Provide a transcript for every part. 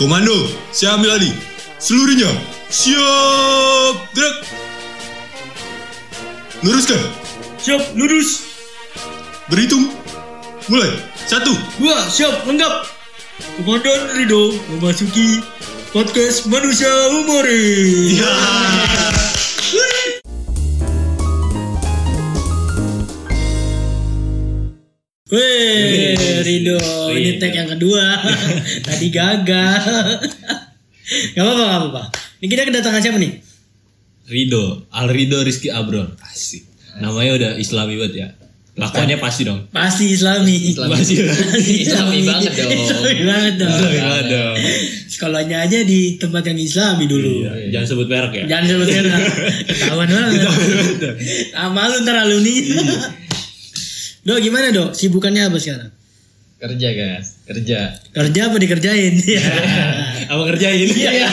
Komando, saya ambil alih. Seluruhnya, siap gerak. Luruskan, Siap, lurus. berhitung. Mulai, satu. Dua, siap, lengkap. Komandan Rido memasuki podcast manusia humori. Ya. Weh, Rido, ini Rido. tag yang kedua. Tadi gagal. gak apa-apa, gak apa-apa. Ini kita kedatangan siapa nih? Rido, Al Rido Rizky Abron. Asik. Namanya udah Islami banget ya. Lakonnya pasti dong. Pasti Islami. Pasti. Islami banget dong. Islami banget dong. Islami banget dong. Sekolahnya aja di tempat yang Islami dulu. Iya, Jangan sebut merek ya. Jangan sebut merek. Ketahuan banget. Sama lu ntar alumni. Dok gimana dok? Sibukannya apa sekarang? Kerja guys, kerja. Kerja apa dikerjain? Apa kerjain? Iya.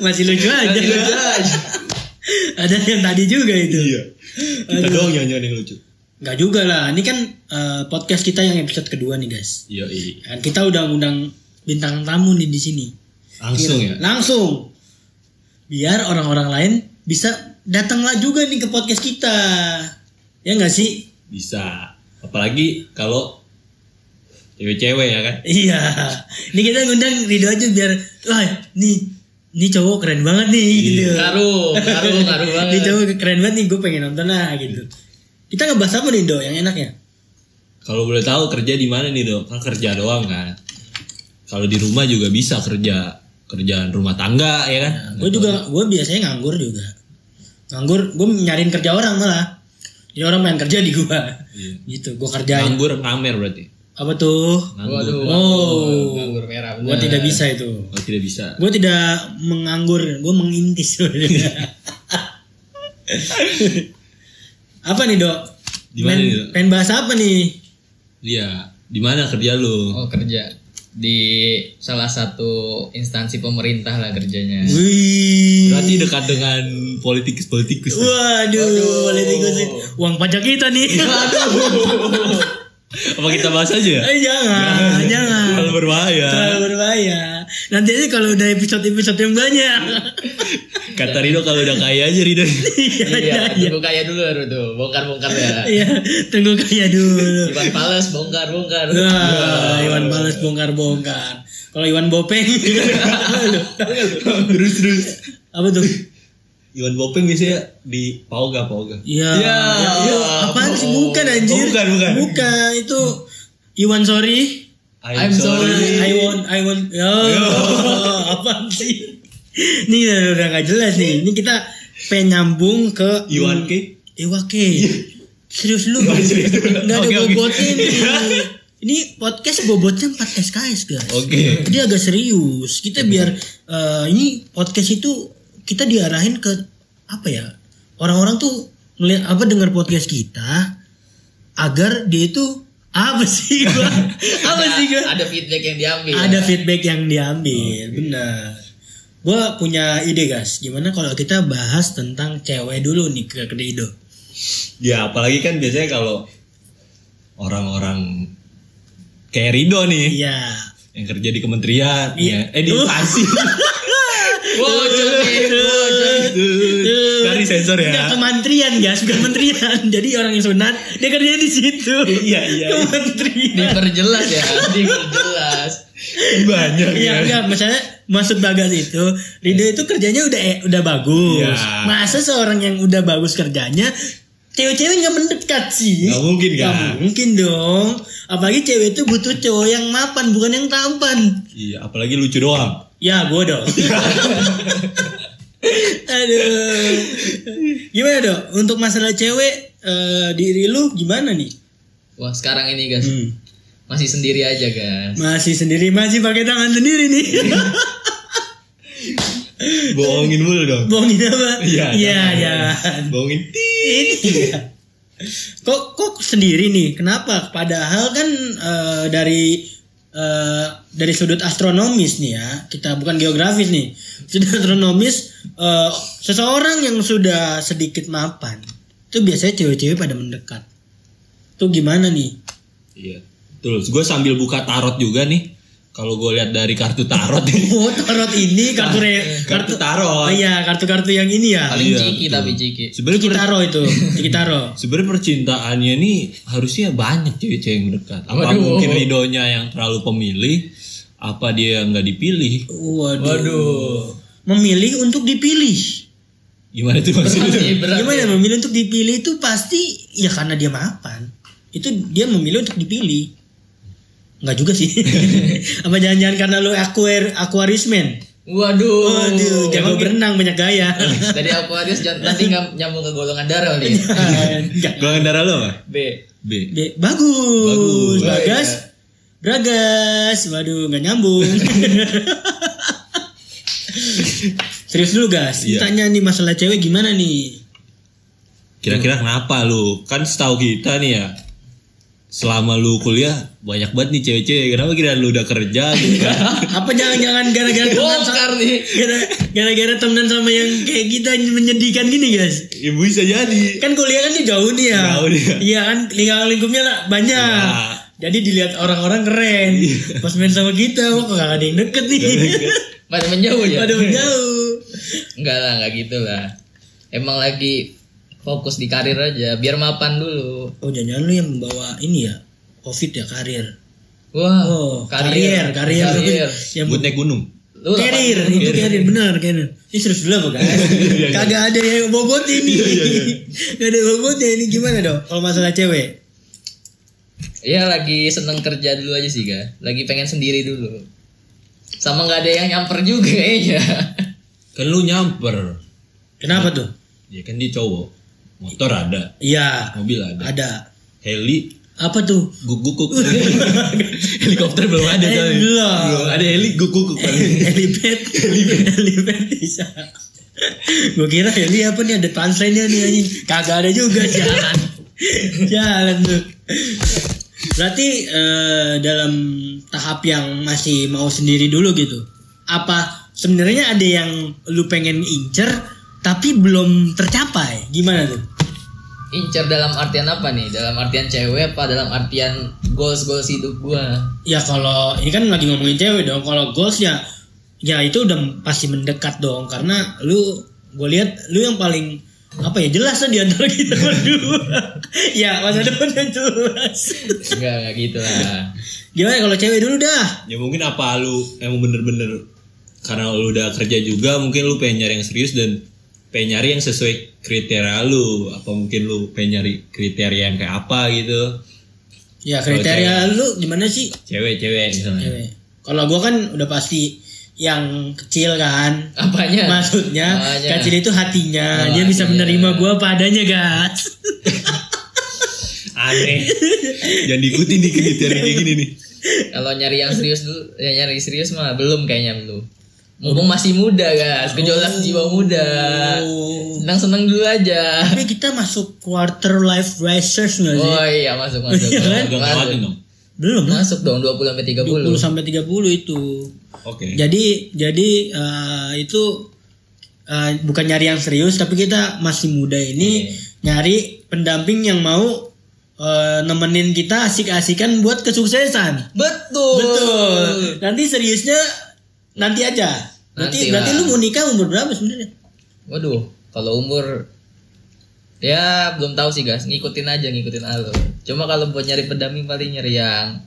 Masih lucu aja. Masih lucu aja. Ada yang tadi juga itu. Iya. Kita doang yang yang lucu. Gak juga lah. Ini kan eh, podcast kita yang episode kedua nih guys. Iya, iya. Kan kita udah undang bintang tamu nih di sini. Langsung ya. Langsung. Biar orang-orang lain bisa datanglah juga nih ke podcast kita. Ya nggak sih? Bisa. Apalagi kalau cewek-cewek ya kan. Iya. Ini kita ngundang Rido aja biar wah nih ini cowok keren banget nih gitu. Ngaruh, ngaruh, ngaruh banget. Ini cowok keren banget nih gue pengen nonton lah gitu. Kita ngebahas apa nih Do yang enaknya? Kalau boleh tahu kerja di mana nih dok? Kan kerja doang kan. Kalau di rumah juga bisa kerja kerjaan rumah tangga ya kan. gue juga gue biasanya nganggur juga. Nganggur gue nyariin kerja orang malah. Jadi orang main kerja di gue. Iya. Gitu. Gue kerjain. Nganggur ngamer berarti. Apa tuh? Nganggur. Waduh. Oh. Nganggur merah. Gue tidak bisa itu. Oh, tidak bisa. Gue tidak menganggur, gue mengintis. apa nih dok? Di mana nih, Dok? Pengen bahas apa nih? Iya. Di mana kerja lu? Oh kerja di salah satu instansi pemerintah lah kerjanya. Wih. Berarti dekat dengan politikus-politikus. Waduh, politikus ini. uang pajak kita nih. Apa kita bahas aja? Eh, jangan, jangan. Terlalu berbahaya. Terlalu berbahaya. Nanti aja kalau udah episode-episode yang banyak. Kata Rido kalau udah kaya aja Rido. Iya, tunggu kaya dulu baru tuh, bongkar-bongkar ya. Iya, tunggu kaya dulu. Iwan Fals bongkar-bongkar. Wah, Iwan Fals bongkar-bongkar. Kalau Iwan Bopeng, terus terus. apa tuh? Iwan Bopeng biasanya di Pauga Pauga. Iya. Ya. Ya, apaan sih? Bukan anjir. Oh, bukan, bukan. Bukan, itu Iwan sorry. I'm sorry. I want, I want. Ya, apaan sih? Ini udah, udah gak jelas nih. Ini kita pengen nyambung ke Iwan K. Iwa K. Serius lu? serius. Gak ada oke. bobotnya nih. Ini podcast bobotnya 4 SKS guys. Oke. Jadi agak serius. Kita biar eh, ini podcast itu kita diarahin ke apa ya? Orang-orang tuh ngeliat apa dengar podcast kita agar dia itu apa sih gua? apa Ada- sih gua? Ada feedback yang diambil. Ada feedback yang diambil, benar. Gua punya ide guys, gimana kalau kita bahas tentang cewek dulu nih ke Kredo. Ya apalagi kan biasanya kalau orang-orang kayak Rido nih Iya. yang kerja di kementerian, Iya. ya, eh di instansi. Dari sensor ya. Enggak kementerian guys, bukan kementerian. Jadi orang yang sunat dia kerja di situ. Iya, iya. Kementerian. Diperjelas ya, diperjelas. Banyak Iya, ya. enggak, misalnya maksud Bagas itu, Rido itu kerjanya udah eh, udah bagus. Iya. Masa seorang yang udah bagus kerjanya cewek-cewek nggak mendekat sih? Nggak mungkin, Nggak kan? mungkin dong. Apalagi cewek itu butuh cowok yang mapan, bukan yang tampan. Iya, apalagi lucu doang. Ya, gue dong. Aduh. Gimana dong? Untuk masalah cewek, eh, diri lu gimana nih? Wah sekarang ini guys, Hmm. masih sendiri aja guys. Masih sendiri, masih pakai tangan sendiri nih. Bohongin mulu dong. Bohongin apa? Iya, Iya, jangan. Bohongin. Iya. Kok kok sendiri nih? Kenapa? Padahal kan eh, dari eh, dari sudut astronomis nih ya, kita bukan geografis nih. Sudut astronomis eh, seseorang yang sudah sedikit mapan itu biasanya cewek-cewek pada mendekat. Tuh gimana nih? Iya. Terus gue sambil buka tarot juga nih. Kalau gue lihat dari kartu tarot nih Oh, tarot ini kartu re, kartu kartu tarot Oh iya, kartu-kartu yang ini ya. Paling Iya, ciki betul. tapi ciki. sebenarnya Ciki per- taro itu, ciki taro. sebenarnya percintaannya nih harusnya banyak cewek-cewek yang mendekat apa Waduh. mungkin ridonya yang terlalu pemilih apa dia yang nggak dipilih Waduh. Waduh. Memilih untuk dipilih. gimana tuh maksudnya Berarti. Gimana memilih untuk dipilih itu pasti ya karena dia mapan. Itu dia memilih untuk dipilih. Enggak juga sih. Apa jangan-jangan karena lu aquar aquarismen? Waduh. Waduh, jago berenang banyak gaya. Tadi Aquarius jangan nanti nggak nyambung ke golongan darah ya? Enggak. golongan darah lo apa B. B Be- bagus, Bagus. bagas, bragas, waduh nggak nyambung. Serius dulu gas, Iya. tanya nih masalah cewek gimana nih? kira-kira kenapa lu kan setahu kita nih ya selama lu kuliah banyak banget nih cewek-cewek kenapa kira lu udah kerja gitu kan Apa jangan-jangan gara-gara temenan sama, nih. gara-gara temenan sama yang kayak kita menyedihkan gini guys? ya bisa jadi Kan kuliah kan dia jauh nih ya. Jauh dia. Iya kan lingkungan lingkupnya lah banyak. Ya. Jadi dilihat orang-orang keren. Pas main sama kita, kok gak ada yang deket nih. Pada menjauh ya. Pada menjauh. Enggak lah, enggak gitu lah. Emang lagi fokus di karir aja, biar mapan dulu. Oh jangan-jangan lu yang membawa ini ya Covid ya karir. Wah, Oh karir, karir, karir. Yang buat naik gunung Lu karir, itu karir benar karir. Ini serius dulu apa kan? Kagak ada yang bobot ini. Gak ada bobotnya ini gimana dong? Kalau masalah cewek, Iya lagi seneng kerja dulu aja sih ga. Lagi pengen sendiri dulu. Sama nggak ada yang nyamper juga kayaknya. kan lu nyamper kenapa tuh? ya kan dia cowok motor ada. Iya, mobil ada. Ada. heli. Apa tuh? guk gukuk helikopter belum ada Eh, soalnya. belum. ada heli guk gukuk helipad. Helipad bisa. Gue kira heli apa nih? Ada translate-nya nih anjing. Kagak ada juga jalan. Jalan tuh. Berarti eh, dalam tahap yang masih mau sendiri dulu gitu apa sebenarnya ada yang lu pengen incer tapi belum tercapai. Gimana tuh? Incer dalam artian apa nih? Dalam artian cewek apa dalam artian goals goals hidup gua? ya kalau ini kan lagi ngomongin cewek dong. Kalau goals ya ya itu udah pasti mendekat dong. Karena lu gue lihat lu yang paling apa ya jelas lah di antara kita berdua. Ya masa depannya jelas. Enggak, enggak gitu lah. gimana kalau cewek dulu dah? Ya mungkin apa lu emang bener-bener karena lu udah kerja juga mungkin lu pengen nyari yang serius dan pengen nyari yang sesuai kriteria lu apa mungkin lu pengen nyari kriteria yang kayak apa gitu. Ya kriteria lu gimana sih? Cewek-cewek misalnya. Cewek. Kalau gue kan udah pasti yang kecil kan. Apanya? maksudnya Apanya? kecil itu hatinya. Oh, dia bisa menerima gue padanya gas aneh. Jangan diikuti nih kriteria kayak gini nih. Kalau nyari yang serius dulu, ya nyari serius mah belum kayaknya belum. Mumpung masih muda guys, gejolak jiwa muda. Oh. Senang-senang dulu aja. tapi kita masuk quarter life crisis nggak sih Oh iya masuk masuk. Iya kan? masuk. ngelewatin dong belum Masuk dong 20 sampai 20 30. sampai 30 itu. oke Jadi jadi eh, itu eh, bukan nyari yang serius tapi kita masih muda ini nyari pendamping yang mau eh, nemenin kita asik-asikan buat kesuksesan. Betul. Betul. Nanti seriusnya nanti aja. Berarti Nanti berarti lah. lu mau nikah umur berapa sebenarnya? Waduh, kalau umur ya belum tahu sih guys, ngikutin aja ngikutin alur. Cuma kalau buat nyari pendamping paling nyari yang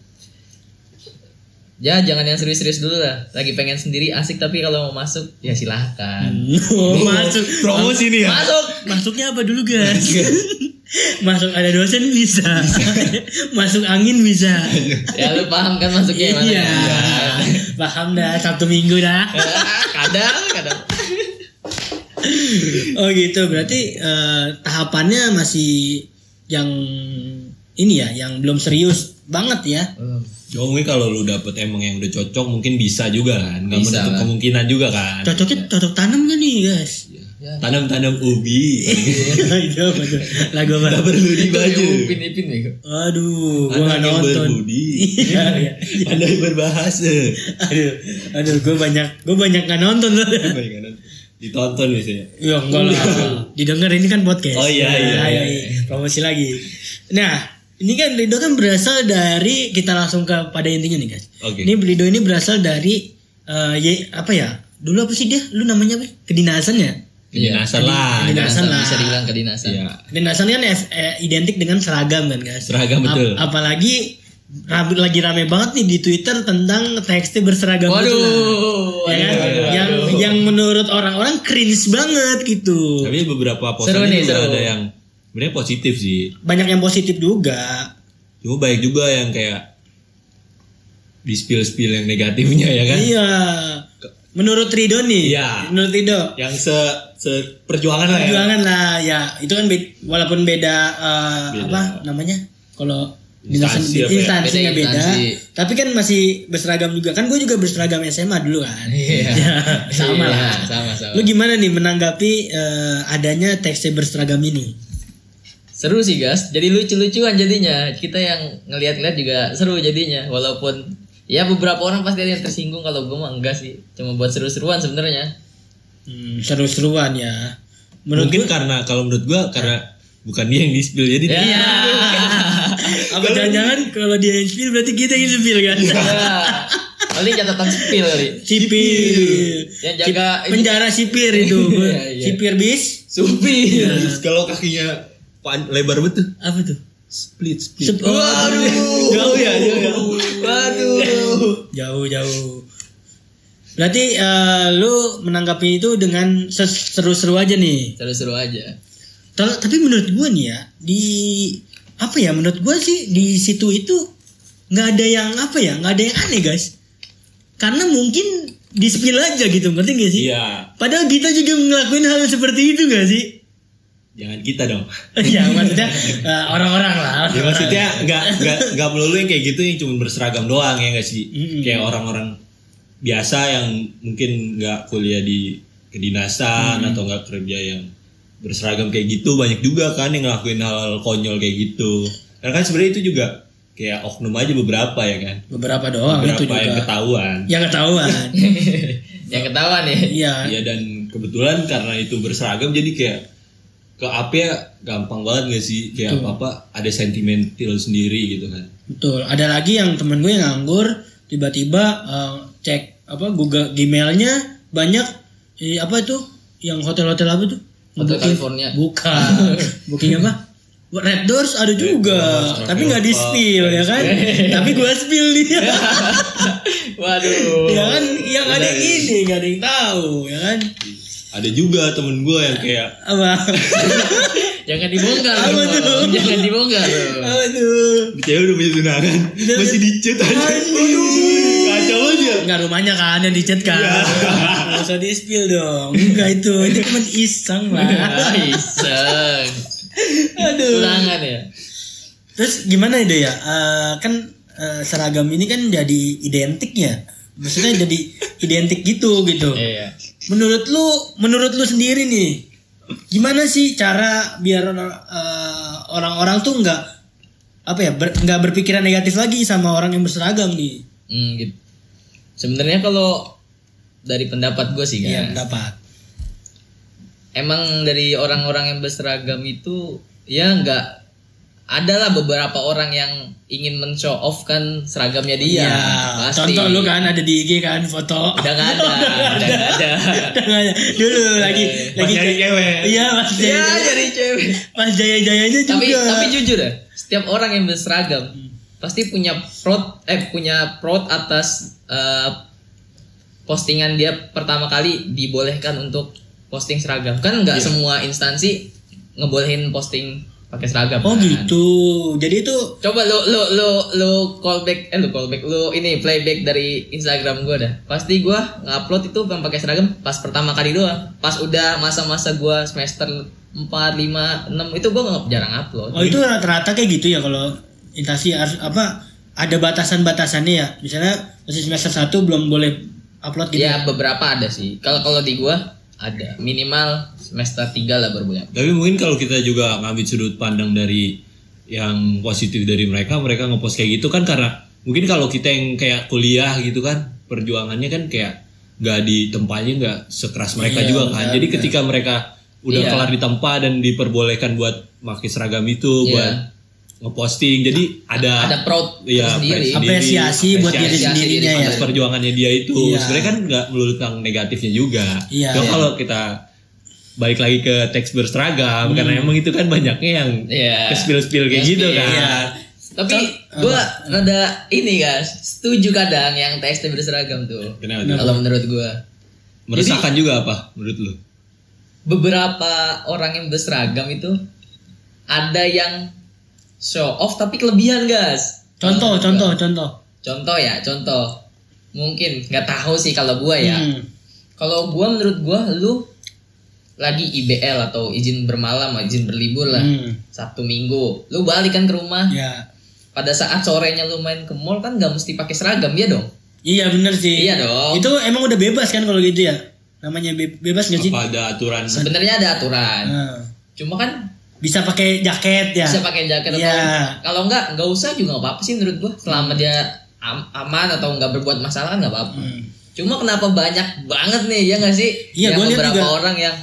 Ya jangan yang serius-serius dulu lah. Lagi pengen sendiri asik tapi kalau mau masuk ya silahkan. Oh, masuk. promosi nih ya Masuk. Masuknya apa dulu guys? Masuk ada dosen bisa. Masuk angin bisa. Ya lu paham kan masuknya mana? Iya. Paham dah Sabtu Minggu dah. kadang kadang. Oh gitu, berarti eh, tahapannya masih yang ini ya, yang belum serius banget ya. Ya mungkin kalau lu dapet emang yang udah cocok mungkin bisa juga kan Bisa menutup kemungkinan juga kan Cocoknya cocok tanam gak nih guys? Ya. Tanam-tanam ubi itu apa tuh? Lagu apa? perlu dibaju yang upin ipin nih. Aduh, gua anak gak yang nonton. berbudi Iya, iya. pandai berbahasa Aduh, aduh, gue banyak, gue banyak gak nonton tuh. Baik, ditonton biasanya Ya enggak lah. Didengar ini kan podcast. Oh, iya, iya, Nah, iya, ayo, Promosi lagi. Nah, ini kan Rido kan berasal dari kita langsung ke pada intinya nih guys. Oke. Ini Rido ini berasal dari eh, ye- apa ya? Dulu apa sih dia? Lu namanya apa? Kedinasan ya? Kedinasan lah. Kedinasan lah. Bisa dibilang kedinasan. Iya. Kedinasan kan F- eh, identik dengan seragam kan guys. Seragam, betul. apalagi rambut lagi rame banget nih di Twitter tentang tekstil berseragam itu lah. Waduh. Ya kan? waduh, yang waduh. yang menurut orang-orang cringe banget gitu. Tapi beberapa postingan nih, juga seru. ada yang sebenarnya positif sih. Banyak yang positif juga. Cuma banyak juga yang kayak di spill spill yang negatifnya ya kan. Iya. Menurut Rido nih. Iya. Menurut Rido. Yang se perjuangan lah ya. Perjuangan lah ya. Itu kan be- walaupun beda, eh, Beda. apa namanya? Kalau Instansi instansi, apa ya? instansinya Beda beda, instansi. tapi kan masih berseragam juga kan gue juga berseragam SMA dulu kan Iya. Ya, sama Iya, lah Sama sama. lu gimana nih menanggapi eh, adanya tekstil berseragam ini Seru sih gas, jadi lucu-lucuan jadinya. Kita yang ngeliat-ngeliat juga seru jadinya. Walaupun ya beberapa orang pasti ada yang tersinggung kalau gue mah enggak sih. Cuma buat seru-seruan sebenarnya. Hmm, seru-seruan ya menurut Mungkin gue karena kalau menurut gua karena bukan dia yang di spill jadi dia Ya. apa jangan-jangan kalau dia yang spill berarti kita yang spill kan Ya. Paling catatan spill kali. sipir Yang jaga Sip- penjara sipir itu Iya, iya. sipir bis supir. Terus kalau kakinya pan- lebar betul apa tuh split split. Sep- Waduh. Jauh ya, jauh ya. Waduh. jauh jauh berarti eh, lu menanggapi itu dengan seru-seru aja nih Seru-seru aja. Tal- tapi menurut gua nih ya di apa ya menurut gua sih di situ itu nggak ada yang apa ya nggak ada yang aneh guys karena mungkin di spill aja gitu ngerti gak sih Iya, padahal kita juga ngelakuin hal seperti itu gak sih jangan kita dong. ya maksudnya eh, orang-orang lah Ya orang-orang. maksudnya nggak nggak nggak melulu yang kayak gitu yang cuma berseragam doang ya nggak sih? Mm-mm. Kayak orang-orang biasa yang mungkin nggak kuliah di kedinasan atau nggak kerja yang berseragam kayak gitu banyak juga kan yang ngelakuin hal konyol kayak gitu. Karena kan sebenarnya itu juga kayak oknum aja beberapa ya kan. beberapa doang beberapa itu juga yang ketahuan. yang ketahuan Yang ketahuan ya. iya Ya dan kebetulan karena itu berseragam jadi kayak ke apa ya gampang banget gak sih kayak apa apa ada sentimental sendiri gitu kan. betul ada lagi yang temen gue yang nganggur tiba-tiba eh, cek apa Google Gmailnya banyak. Eh, apa itu? Yang hotel-hotel apa tuh Hotel California. bukan. Booking apa? Red Doors ada juga Doors, tapi nggak di spill ya kan? Tapi gue spill dia. Waduh. ya kan? Yang ada ini nggak ada yang tahu ya kan? Ada juga temen gue yang kayak apa? Jangan dibongkar. Apa tuh? Jangan dibongkar. apa tuh? Cewek udah punya tunangan. Masih di chat aja. Aduh. Enggak rumahnya kan yang dicet kan. Nggak usah di spill dong. Enggak itu, itu cuma iseng Ah, lah. Iseng. Aduh. Tunangan ya. Terus gimana itu ya? Eh, kan eh, seragam ini kan jadi identik ya. Maksudnya jadi identik gitu gitu. Iya. Menurut lu, menurut lu sendiri nih, gimana sih cara biar eh, orang-orang tuh nggak apa ya ber- nggak berpikiran negatif lagi sama orang yang berseragam nih? Hmm, gitu. Sebenarnya kalau dari pendapat gue sih Iya, kan, pendapat. emang dari orang-orang yang berseragam itu ya nggak adalah beberapa orang yang ingin men-show off kan seragamnya dia. Iya, Pasti. contoh lu kan ada di IG kan foto. Udah nggak ada, udah ada. Udah ada. Dulu lagi Pas lagi nyari cewek. Iya, pas Ya jaya jadi cewek. pas jaya jayanya juga. tapi tapi jujur ya, setiap orang yang berseragam pasti punya prot eh punya prot atas eh, postingan dia pertama kali dibolehkan untuk posting seragam. Kan nggak semua instansi ngebolehin posting pakai seragam oh kan? gitu. Jadi itu coba lu lu lu lu callback eh lu callback lu ini playback dari Instagram gua dah. Pasti gua ngupload itu yang pakai seragam pas pertama kali doang. Pas udah masa-masa gua semester 4, 5, 6 itu gua nggak jarang upload. Oh itu rata-rata kayak gitu ya kalau instansi harus apa ada batasan-batasannya ya. Misalnya masih semester 1 belum boleh upload gitu. ya beberapa ada sih kalau kalau di gua ada minimal semester 3 lah baru boleh. Tapi mungkin kalau kita juga ngambil sudut pandang dari yang positif dari mereka, mereka ngepost kayak gitu kan karena mungkin kalau kita yang kayak kuliah gitu kan, perjuangannya kan kayak nggak di tempatnya nggak sekeras mereka Iya, juga kan. benar, Jadi benar. ketika mereka udah Iya. kelar di tempat dan diperbolehkan buat pakai seragam itu, Iya. buat ngeposting jadi ada ada proud Iya, sendiri. sendiri, Apresiasi buat diri apresiasi sendirinya diri ya. atas perjuangannya dia itu Iya. sebenarnya kan nggak melulu tentang negatifnya juga Iya. Cuma Iya. kalau kita balik lagi ke teks berseragam karena emang itu kan banyaknya yang Iya. ke spill spill kayak gitu kan Iya. Tapi gua rada ini guys, setuju kadang yang TXT berseragam tuh. Kenapa tuh? Kalau menurut gua. meresahkan juga apa menurut lu beberapa orang yang berseragam itu ada yang show off tapi kelebihan guys Contoh, contoh, contoh. contoh ya contoh mungkin nggak tahu sih kalau gua ya Hmm. kalau gua menurut gua lu lagi IBL atau izin bermalam izin berlibur lah Hmm. Sabtu Minggu lu balik kan ke rumah Ya. pada saat sorenya lu main ke mall kan nggak mesti pakai seragam ya dong Iya bener sih. Iya dong. Itu emang udah bebas kan kalau gitu ya? Namanya be- bebas gak sih? apa ada aturan sebenarnya ada aturan Nah, cuma kan bisa pakai jaket ya. bisa pakai jaket atau Iya. kalau enggak nggak usah juga nggak apa-apa sih menurut gua selama dia am- aman atau nggak berbuat masalah kan nggak apa-apa Hmm. cuma kenapa banyak banget nih ya nggak sih Iya, yang beberapa juga. orang yang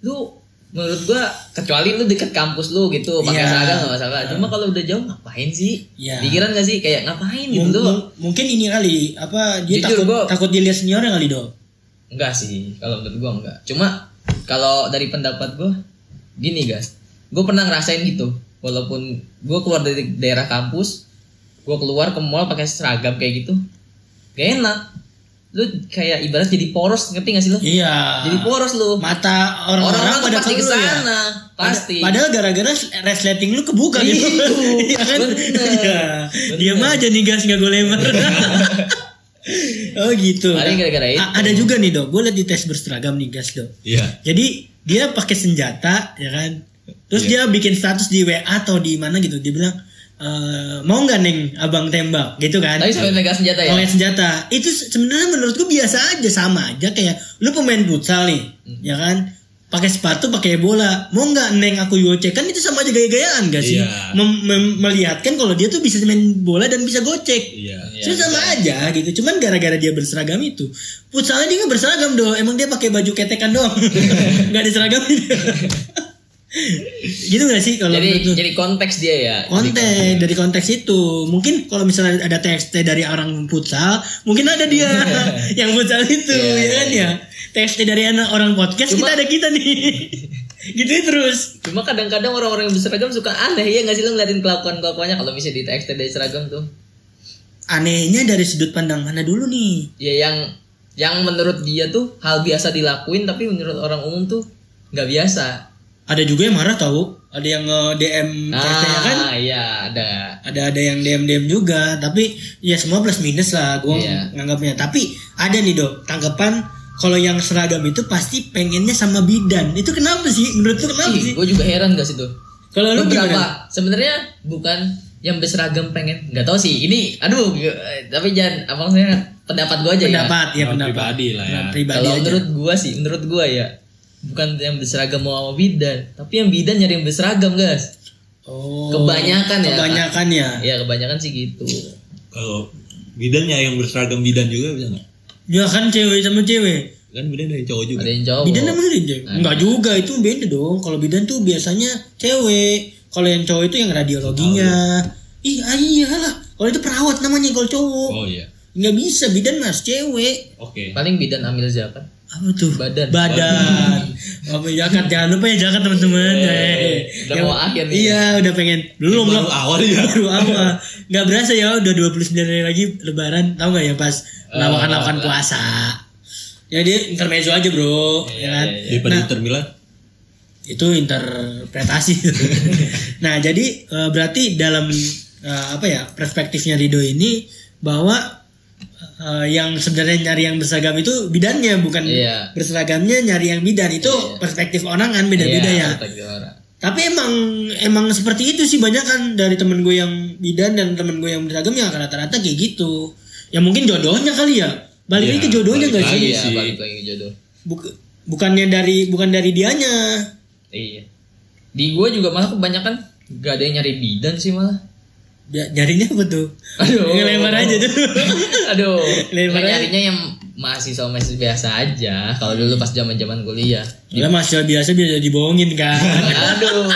lu menurut gua kecuali lu deket kampus lu gitu pakai Iya. seragam nggak masalah cuma kalau udah jauh ngapain sih Iya. pikiran nggak sih kayak ngapain gitu lu mung- mungkin ini kali apa dia Jujur, takut gua- takut dilihat seniornya kali dong. enggak sih kalau menurut gua enggak cuma kalau dari pendapat gua gini guys gua pernah ngerasain gitu walaupun gua keluar dari daerah kampus gua keluar ke mall pakai seragam kayak gitu gak enak lu kayak ibarat jadi poros ngerti gak sih lu Iya. jadi poros lu Mata orang-orang pada pasti ke lu ya. sana pasti Padahal gara-gara resleting lu kebuka gitu. Itu, Iya kan? Iya. Diam aja nih gas nggak gue lempar. oh gitu. Paling gara-gara itu. A- ada juga nih dok. Gue liat di tes berseragam nih gas dok. iya Jadi dia pakai senjata ya kan. Terus dia bikin status di WA atau di mana gitu. Dia bilang e, mau nggak neng abang tembak gitu kan. tapi sampai megang senjata ya Pakai senjata. Itu se- sebenarnya menurutku biasa aja sama aja kayak lu pemain futsal nih, Hmm. ya kan? Pakai sepatu, pakai bola. Mau nggak neng aku gocek kan itu sama aja gaya-gayaan gak sih? Iya. Mem- mem- melihatkan kalau dia tuh bisa main bola dan bisa gocek. iya Iya, Itu sama aja gitu. Cuman gara-gara dia berseragam itu. Futsalnya dia nggak berseragam dong. Emang dia pakai baju ketekan doang. Nggak diseragamin. gitu gak sih kalau jadi menurut jadi konteks dia ya? Konteks dari konteks itu. Mungkin kalau misalnya ada TXT dari orang futsal mungkin ada dia yang futsal itu Iya, ya iya, kan iya. ya TXT dari anak orang podcast Cuma- kita ada kita nih. Gitu terus. Cuma kadang-kadang orang-orang yang berseragam suka aneh ya nggak sih lu ngeliatin kelakuan kelakuannya kalau misalnya di TXT dari seragam tuh. Anehnya dari sudut pandang mana dulu nih. Ya yang yang menurut dia tuh hal biasa dilakuin tapi menurut orang umum tuh nggak biasa ada juga yang marah tahu ada yang nge DM TXT nya kan. ah iya ada. Ada ada yang DM DM juga. Tapi ya semua plus minus lah. Gue Iya. nganggapnya. Tapi ada nih dok. Tanggapan kalau yang seragam itu pasti pengennya sama bidan. Itu kenapa sih? Menurut lu kenapa sih? gue juga heran gak sih tuh kalau lu beberapa sebenarnya bukan yang berseragam pengen. Nggak tahu sih. Ini aduh eh, tapi jangan apa pendapat gue aja ya. Pendapat ya Pendapat pendapat. pribadi lah ya. Pribadi kalau menurut gue sih menurut gue ya bukan yang berseragam mau sama bidan tapi yang bidan nyari yang berseragam guys. Oh kebanyakan ya, kebanyakan ya? Ya kebanyakan sih gitu. Kalau bidannya yang berseragam bidan juga bisa nggak? Ya kan cewek sama cewek. Kan bidan dari cowok juga. Ada yang cowok. Bidan sama cewek? Enggak juga itu beda dong. Kalau bidan tuh biasanya cewek. Kalau yang cowok itu yang radiologinya. Ih ah, iyalah. Kalau itu perawat namanya kalau cowok. Oh iya. Nggak bisa bidan mas cewek. Oke. Paling bidan ambil zakat apa tuh? Badan. badan. Apa jakat jangan lupa ya jakat teman-teman. Eh, udah yang- mau akhir nih. iya udah pengen. Belum baru loh awal ya. Baru awal. Nggak berasa ya udah 29 hari lagi lebaran. Tahu nggak ya pas lawakan lawakan puasa? Ya dia intermezzo aja bro. Ya kan? daripada Inter Milan? itu interpretasi. Nah jadi eh, berarti dalam eh, apa ya perspektifnya Rido ini bahwa eh, yang sebenarnya nyari yang berseragam itu bidannya bukan Iya. berseragamnya nyari yang bidan itu Iya. perspektif orang kan beda-beda Iya, ya tapi emang emang seperti itu sih banyak kan dari temen gue yang bidan dan temen gue yang berseragam ya rata-rata kayak gitu ya mungkin jodohnya kali ya balik Iya, lagi ke jodohnya balik gak sih Iya, balik lagi ke jodoh. Buk- bukannya dari bukan dari dianya Iya. Di gua juga malah kebanyakan gak ada yang nyari bidan sih malah. Ya, nyarinya apa tuh Aduh. ngelempar aja tuh Aduh. Lempar Nggak aja. nyarinya yang mahasiswa mahasiswa biasa aja. Kalau dulu pas zaman zaman kuliah. Gila mahasiswa biasa biasa dibohongin kan Aduh.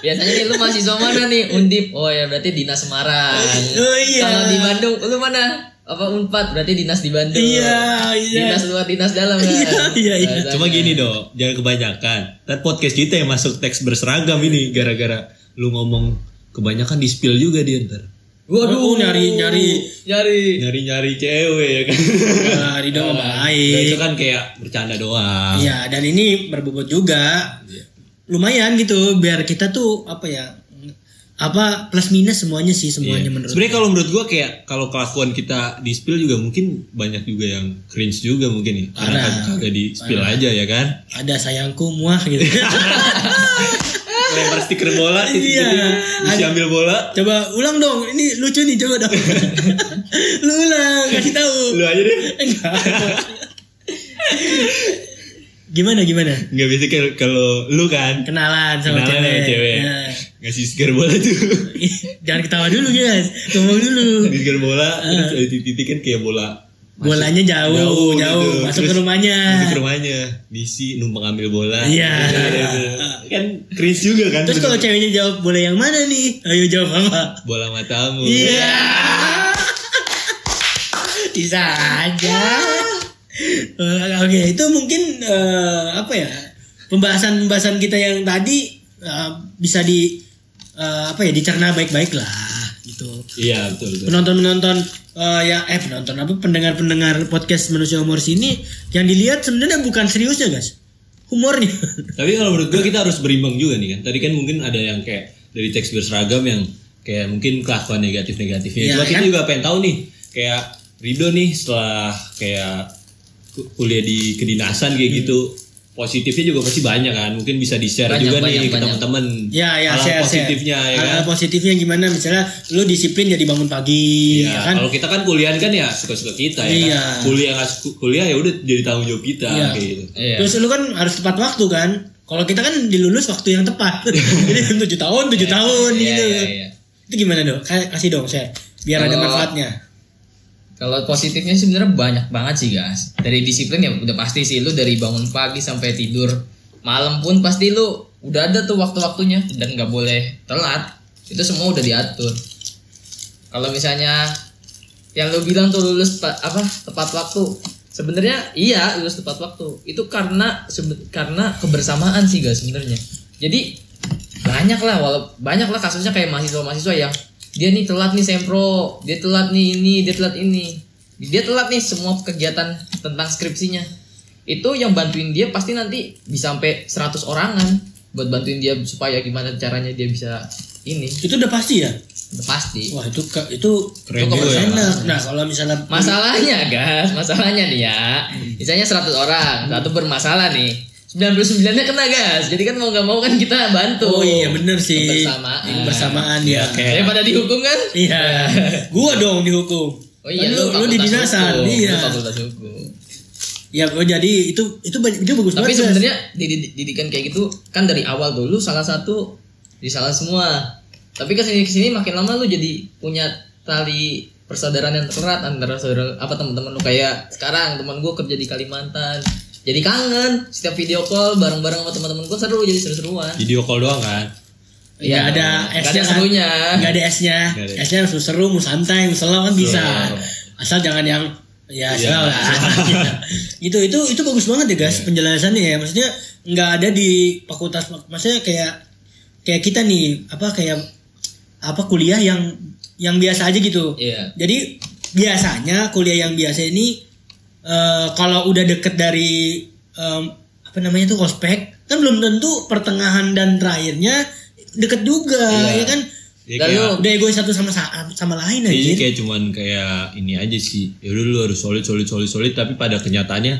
Biasanya nih lu mahasiswa mana nih? Undip. Oh ya berarti Dinas Semarang. Oh, iya. Kalau di Bandung lu mana? Apa Unpad? Berarti Dinas di Bandung. Iya, iya. Dinas luar dinas dalam kan. Iya, iya, iya. Cuma gini dong, jangan kebanyakan. Dan podcast kita yang masuk teks berseragam ini gara-gara lu ngomong kebanyakan di spill juga dia ntar. Waduh, nyari nyari Nyari. Nyari-nyari cewek ya kan. nyari dong Nah, baik. itu kan kayak bercanda doang. Iya, dan ini berbobot juga. Lumayan gitu biar kita tuh apa ya? Apa plus minus semuanya sih semuanya Iya. menurut. Sebenarnya kalau menurut gua kayak kalau kelakuan kita di spill juga mungkin banyak juga yang cringe juga mungkin nih. Karena Ada. kagak kagak di spill aja ya kan. ada sayangku muah gitu. Lempar stiker bola, Iya. bisa ambil bola. coba ulang dong. Ini lucu nih coba dong. Lu ulang kasih tahu. Lu aja deh. Enggak. gimana gimana? Nggak bisa kayak kalau lu kan Kenalan sama Kenalan sama cewek. cewek. Ya. ngasih stiker bola tuh. Jangan ketawa dulu guys. Ngomong dulu. stiker bola terus ada titik kan kayak bola Bolanya jauh, jauh, gitu. masuk ke Terus rumahnya. Masuk ke rumahnya, diisi numpang ambil bola. Iya. kan cringe juga kan. Terus kalau ceweknya jawab boleh yang mana nih? Ayo jawab apa? bola matamu. Iya. Bisa aja. Eh, Oke, itu mungkin eh, apa ya? Pembahasan-pembahasan kita yang tadi eh, bisa di eh, apa ya dicerna baik-baik lah gitu. Iya, betul betul. Penonton-penonton eh, ya eh penonton apa pendengar-pendengar podcast manusia humor sini yang dilihat sebenarnya bukan seriusnya guys. Humornya. Tapi kalau menurut gue kita harus berimbang juga nih kan. Tadi kan mungkin ada yang kayak dari teks berseragam yang kayak mungkin kelakuan negatif-negatifnya. Iya, Cuma kita kan? juga pengen tahu nih kayak Rido nih setelah kayak ku- kuliah di kedinasan kayak gitu positifnya juga pasti banyak kan. Mungkin bisa di-share Banyak, juga banyak, nih ke banyak. teman-teman. Ya ya Hal-hal share, positifnya share. ya kan. Hal-hal positifnya gimana misalnya lu disiplin jadi bangun pagi Iya, ya kan. kalau kita kan kuliah kan ya suka-suka kita ya Iya. kan. Kuliah nggak suka- kuliah ya udah jadi tanggung jawab kita Iya. kayak gitu. Iya. Terus lu kan harus tepat waktu kan. Kalau kita kan dilulus waktu yang tepat. jadi tujuh tahun, tujuh tahun Iya, gitu. iya, iya. Itu gimana dong? Ka- Kasih dong saya biar ada Kalau- manfaatnya. Kalau positifnya sebenarnya banyak banget sih guys. Dari disiplin ya udah pasti sih lu dari bangun pagi sampai tidur malam pun pasti lu udah ada tuh waktu-waktunya dan nggak boleh telat. Itu semua udah diatur. Kalau misalnya yang lu bilang tuh lulus pa- apa tepat waktu, sebenarnya iya lulus tepat waktu. Itu karena karena kebersamaan sih guys sebenarnya. Jadi banyak lah walau banyak lah kasusnya kayak mahasiswa-mahasiswa yang dia nih telat nih sempro dia telat nih ini dia telat ini. Dia telat nih semua kegiatan tentang skripsinya. Itu yang bantuin dia pasti nanti bisa sampai 100 orangan buat bantuin dia supaya gimana caranya dia bisa ini. Itu udah pasti ya? Udah pasti. Wah, itu itu Keren juga ya. Nah, kalau misalnya masalahnya gas masalahnya nih ya. Misalnya 100 orang satu bermasalah nih 99 nya kena gas jadi kan mau nggak mau kan kita bantu Oh iya bener sih. Kebersamaan. Kebersamaan ya. kayak- daripada dihukum kan Iya. Gua dong dihukum. Oh iya, lu, lu, di fakultas dinasan. hukum, Iya. lu fakultas hukum. Ya, oh, jadi itu itu itu bagus Tapi banget. Gas. sebenarnya didi- didikan kayak gitu kan dari awal dulu salah satu di salah semua. Tapi ke sini ke sini makin lama lu jadi punya tali persaudaraan yang erat antara saudara apa teman-teman lu kayak sekarang teman gue kerja di Kalimantan. Jadi kangen setiap video call bareng-bareng sama teman-teman gue seru jadi seru-seruan. Video call doang kan. Iya, ada nggak S-nya ada kan? serunya. Nggak ada ada. S-nya harus seru, mau santai, mau slow kan bisa. Asal jangan yang ya Iya. slow lah. gitu itu itu bagus banget ya guys penjelasannya ya. Maksudnya nggak ada di fakultas maksudnya kayak kayak kita nih apa kayak apa kuliah yang yang biasa aja gitu. Iya. Jadi biasanya kuliah yang biasa ini eh, kalau udah deket dari em, apa namanya tuh ospek kan belum tentu pertengahan dan terakhirnya deket juga Iya. ya kan Ya, kayak, udah egois satu sama sa- sama lain aja kayak cuman kayak ini aja sih. Ya udah lu harus solid solid solid solid tapi pada kenyataannya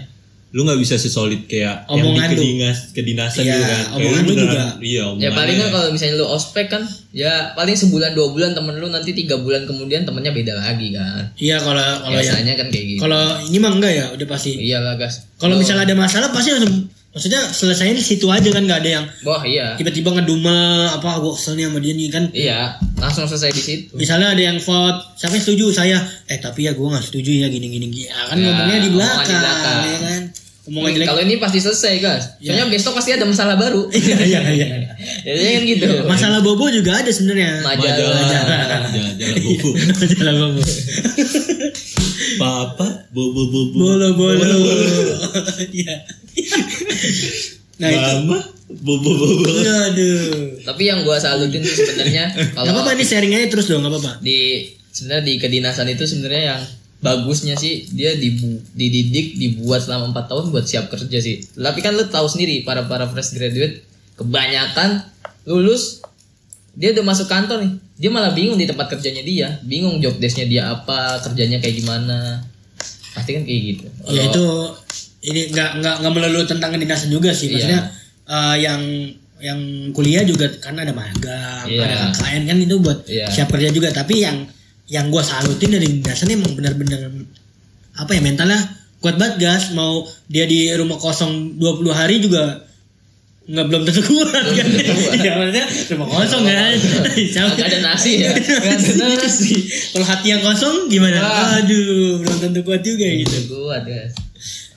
lu nggak bisa sesolid kayak Omongan yang lu. di kedinas, kedinasan Iya, gitu kan. Omongan lu beneran- juga. Iya. Ya paling kan kalau misalnya lu ospek kan ya paling sebulan dua bulan temen lu nanti tiga bulan kemudian temennya beda lagi kan. iya kalau kalau ya Biasanya kan kayak gitu. kalau ini mah enggak ya udah pasti Iyalah gas. kalau misalnya ada masalah pasti langsung maksudnya selesainya di situ aja kan nggak ada yang Wah iya. tiba-tiba ngedumel apa gua kesel nih sama dia nih kan Iya, langsung selesai di situ. misalnya ada yang vote siapa yang setuju saya eh tapi ya gue nggak setuju ya gini gini gini ya, kan Ya, ngomongnya di belakang, di belakang. ya kan omongan jelek Kalau ini pasti selesai, guys. Soalnya besok pasti ada masalah baru. iya iya iya Jadi kan gitu. masalah bobo juga ada sebenarnya Majalah. Majalah. Jalan-jalan bobo. masalah bobo Papa bobo bobo. bolo bolo iya nah itu Mama bobo bobo. aduh Tapi yang gua salutin tuh sebenarnya Gak kalau apa-apa nih sharing aja terus dong, gak apa-apa. di sebenarnya di kedinasan itu sebenarnya yang bagusnya sih dia dibu, dididik dibuat selama empat tahun buat siap kerja sih. Tapi kan lu tahu sendiri para para fresh graduate kebanyakan lulus dia udah masuk kantor nih dia malah bingung di tempat kerjanya dia bingung job desknya dia apa kerjanya kayak gimana pasti kan kayak gitu Ya Kalau- itu ini nggak nggak nggak melulu tentang kedinasan juga sih. Iya. Maksudnya eh, yang yang kuliah juga kan ada magang, Iya. ada KKN kan itu buat Iya. siap kerja juga. Tapi yang yang gua salutin dari kedinasan emang benar-benar apa ya mentalnya kuat banget gas. Mau dia di rumah kosong 20 hari juga nggak belum tentu kuat kan. Iya maksudnya rumah kosong kan. Nggak ada nasi ya Nggak ada nasi Kalau hati yang kosong gimana? Wah. Aduh, belum tentu kuat juga gitu. kuat guys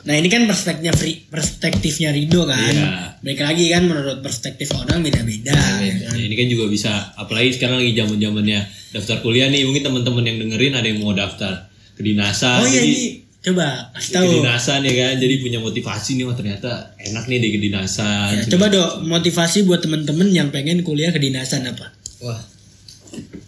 Nah ini kan perspektifnya Fri- perspektifnya Rido kan. Iya. Balik lagi kan menurut perspektif orang beda-beda. Beda-beda. kan. Ya, ini kan juga bisa apalagi sekarang lagi zaman zamannya daftar kuliah nih mungkin teman-teman yang dengerin ada yang mau daftar kedinasan Oh iya jadi ini coba kasih tahu. kedinasan ya kan jadi punya motivasi nih wah ternyata enak nih di kedinasan Ya, coba dong motivasi buat temen-temen yang pengen kuliah kedinasan apa? wah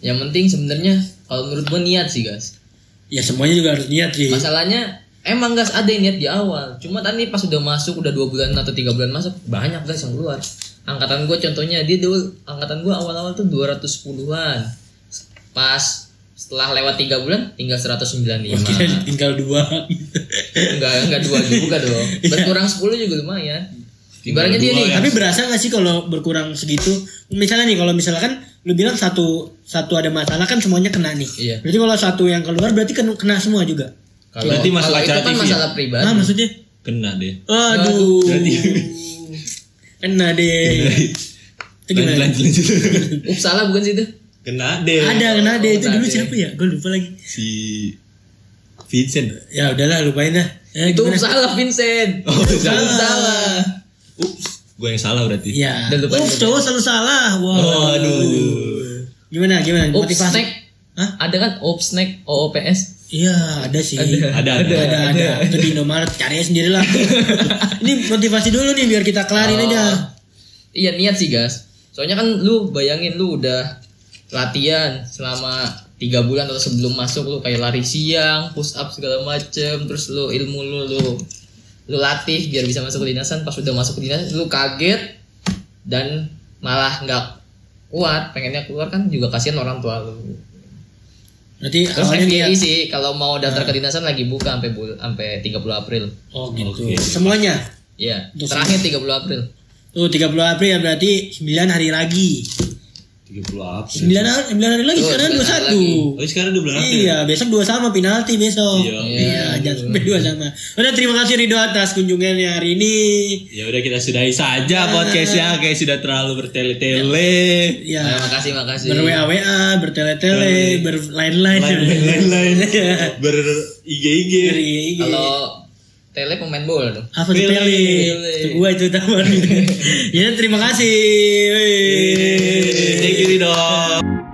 yang penting sebenarnya kalau menurut gue niat sih guys Ya semuanya juga harus niat sih. Masalahnya emang guys ada yang niat di awal. Cuma tadi pas udah masuk udah dua bulan atau tiga bulan masuk banyak guys yang keluar. Angkatan gue contohnya dia dulu angkatan gue awal-awal tuh 210-an. Pas setelah lewat tiga bulan tinggal 195. Kira tinggal dua. enggak enggak dua juga dong. Berkurang 10 juga lumayan. Ibaratnya dia nih ya. Tapi berasa gak sih kalau berkurang segitu? Misalnya nih kalau misalkan lu bilang satu satu ada masalah kan semuanya kena nih. Iya. Berarti kalau satu yang keluar berarti kena, kena semua juga. Kalau Berarti masalah kalau itu kan ya? masalah pribadi. Nah maksudnya? kena deh Aduh. Berarti Kena deh. Itu lanjut gimana? lanjut lanjut Ups, salah bukan sih itu? kena deh Ada kena deh itu dulu siapa ya? Gue lupa lagi. si Vincent Ya udahlah lupain dah. Ya, Itu gimana? salah Vincent. Oh, salah. salah. ups gue yang salah berarti Iya. Udah lupain, Ups, cowok selalu salah. Wah. Oh, aduh. Gimana gimana? Ops Motivasi? Hah? Ada kan Ops snack OOPS? Iya, ada sih. Ada. ada ada, ada, ada. Itu di Indomaret cari aja sendiri lah. Ini motivasi dulu nih biar kita kelarin Oh. aja. Iya niat sih gas. Soalnya kan lu bayangin lu udah latihan selama tiga bulan atau sebelum masuk lu kayak lari siang, push up segala macem, terus lu ilmu lu lu lu latih biar bisa masuk ke dinasan. Pas udah masuk ke dinasan lu kaget dan malah nggak kuat pengennya keluar kan juga kasihan orang tua lu. Berarti Terus niat. sih kalau mau daftar ke dinasan lagi buka sampai bul sampai 30 April. Oh gitu. Oke. Semuanya. Iya, terakhir 30 April. Tuh 30 April ya berarti 9 hari lagi. 30 apa 9 hari, 9 hari lagi Tuh, sekarang 9 hari 21. lagi. oh sekarang udah bulan April Iya, besok dua sama penalti besok. Iya. Iya, jangan sampai dua sama. Udah terima kasih Ridho atas kunjungannya hari ini. ya udah kita sudahi saja podcastnya kayak sudah terlalu bertele-tele Ya, Nah, makasih makasih. ber WA WA, bertele-tele, berlain-lain. lain-lain Iya. ber IG-IG. Kalau tele pemain bola dong. Apa tuh Pele. Pele? Itu gua itu taman. ya terima kasih. Thank you Ridho